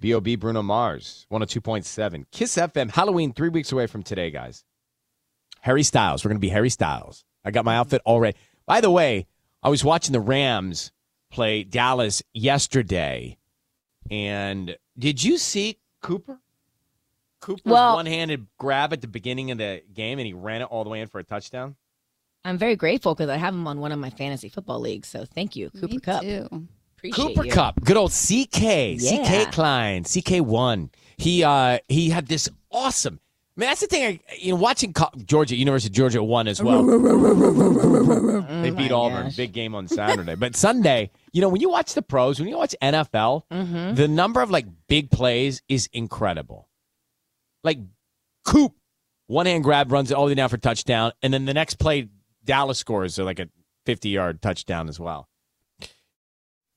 B.O.B. Bruno Mars, 102.7. Kiss FM, Halloween, three weeks away from today, guys. Harry Styles. We're going to be Harry Styles. I got my outfit already. By the way, I was watching the Rams play Dallas yesterday. And did you see Cooper? Cooper's Well- one handed grab at the beginning of the game, and he ran it all the way in for a touchdown. I'm very grateful because I have him on one of my fantasy football leagues. So thank you, Cooper Me Kupp. too. Appreciate Cooper you. Kupp, good old CK, Yeah. CK Klein, CK one. He uh he had this awesome. I mean, that's the thing. I, you know, watching Co- Georgia, University of Georgia won as well. they beat my Auburn, gosh. big game on Saturday. but Sunday, you know, when you watch the pros, when you watch NFL, Mhm. the number of like big plays is incredible. Like Coop, one hand grab runs it all the way down for touchdown, and then the next play, Dallas scores uh, like a fifty yard touchdown as well.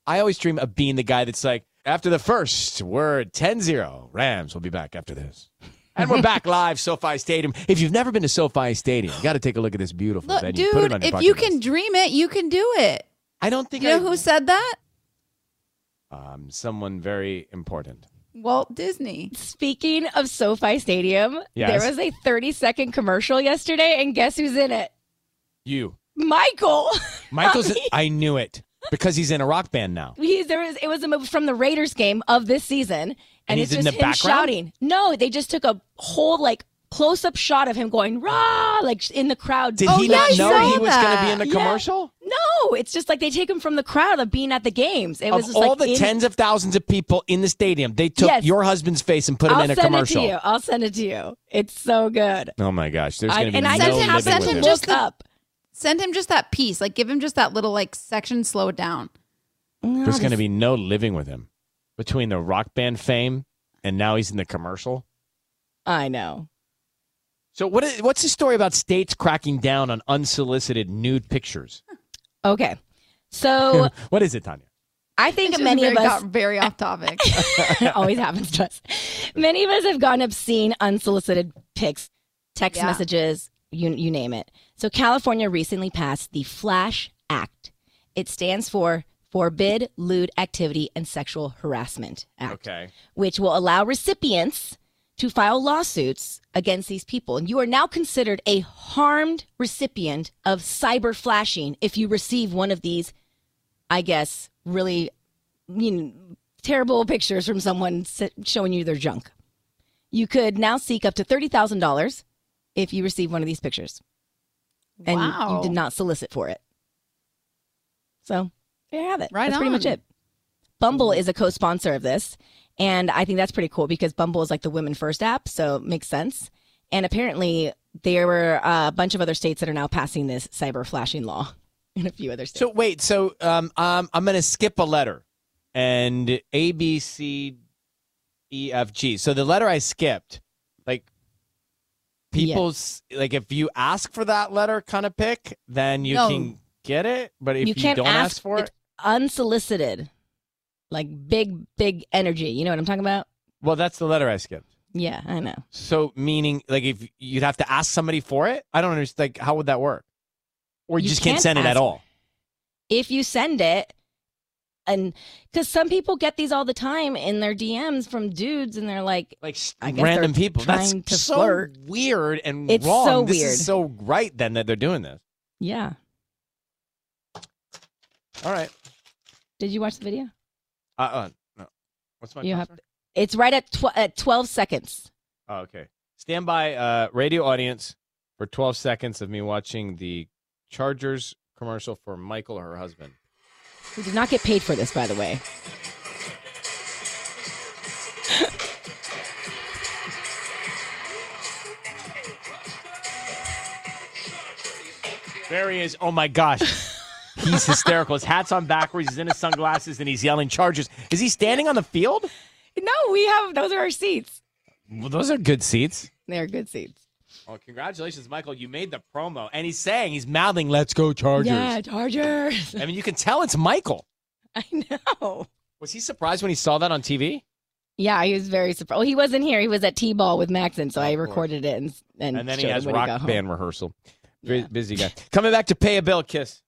I always dream of being the guy that's like, after the first, we're 10-0. Rams will be back after this. And we're back live, SoFi Stadium. If you've never been to SoFi Stadium, you got to take a look at this beautiful Look, venue. Put it dude, on if bucket you list. can dream it, you can do it. I don't think You know I, who said that? um, someone very important. Walt Disney. Speaking of SoFi Stadium, Yes. there was a 30 second commercial yesterday, and guess who's in it? You. Michael. Michael's, I knew it because he's in a rock band now. He's, there was, it was a movie from the Raiders game of this season, and, And it's in just the him background? shouting. No, they just took a whole like close up shot of him going rah, like in the crowd. Did Oh, he yeah, not know saw he was going to be in the Yeah. commercial? No, it's just like they take him from the crowd of being at the games. It was Of just all like the in- tens of thousands of people in the stadium, they took Yes. your husband's face and put him I'll in a send commercial. it to you. I'll send it to you. It's so good. Oh my gosh, there's going to be and no I Send just him- living send happened with to him him. just look the- up. Send him just that piece. Like give him just that little like section. Slow it down. There's going to be no living with him between the rock band fame and now he's in the commercial. I know. So what is, what's the story about states cracking down on unsolicited nude pictures? Okay. So what is it, Tanya? I think many very, of us got very off topic. it always happens to us. Many of us have gotten obscene, unsolicited pics, text Yeah. messages, you you name it. So California recently passed the Flash Act. It stands for Forbid Lewd Activity and Sexual Harassment Act, Okay. which will allow recipients to file lawsuits against these people. And you are now considered a harmed recipient of cyber flashing if you receive one of these, I guess, really you know, terrible pictures from someone showing you their junk. You could now seek up to $30,000 if you receive one of these pictures and wow. you did not solicit for it. So there you have it. Right That's pretty much it. Bumble is a co-sponsor of this, and I think that's pretty cool because Bumble is like the women first app, so it makes sense. And apparently, there were a bunch of other states that are now passing this cyber flashing law in a few other states. So wait, so um, um I'm going to skip a letter and A B C E F G. So the letter I skipped, like people's like if you ask for that letter kind of pick, then you No. can get it, but if you, you don't ask, ask for it, unsolicited. like big, big energy. You know what I'm talking about? Well, that's the letter I skipped. Yeah, I know. So meaning like if you'd have to ask somebody for it? I don't understand. Like how would that work? Or you, You just can't, can't send it at all. If you send it, and because some people get these all the time in their DMs from dudes, and they're like, Like s- I guess random people. That's to so flirt. weird and It's wrong. so this weird. is so right then that they're doing this. yeah. All right. Did you watch the video? Uh, uh no. What's my You have? It's right at tw- at 12 seconds. Oh, okay. Stand by, uh, radio audience, for 12 seconds of me watching the Chargers commercial for Michael, her husband. We did not get paid for this, by the way. There he is. Oh my gosh. He's hysterical. His hat's on backwards. He's in his sunglasses and he's yelling Chargers. Is he standing on the field? No, we have those are our seats. Well, those are good seats. They're good seats. Oh, congratulations, Michael. You made the promo. And he's saying, he's mouthing, let's go Chargers. Yeah, Chargers. I mean, you can tell it's Michael. I know. Was he surprised when he saw that on TV? Yeah, he was very surprised. Well, he wasn't here. He was at T-ball with Maxon, so I recorded it and and, And then he has rock got home. band rehearsal. Yeah. Busy guy. Coming back to pay a bill, kiss.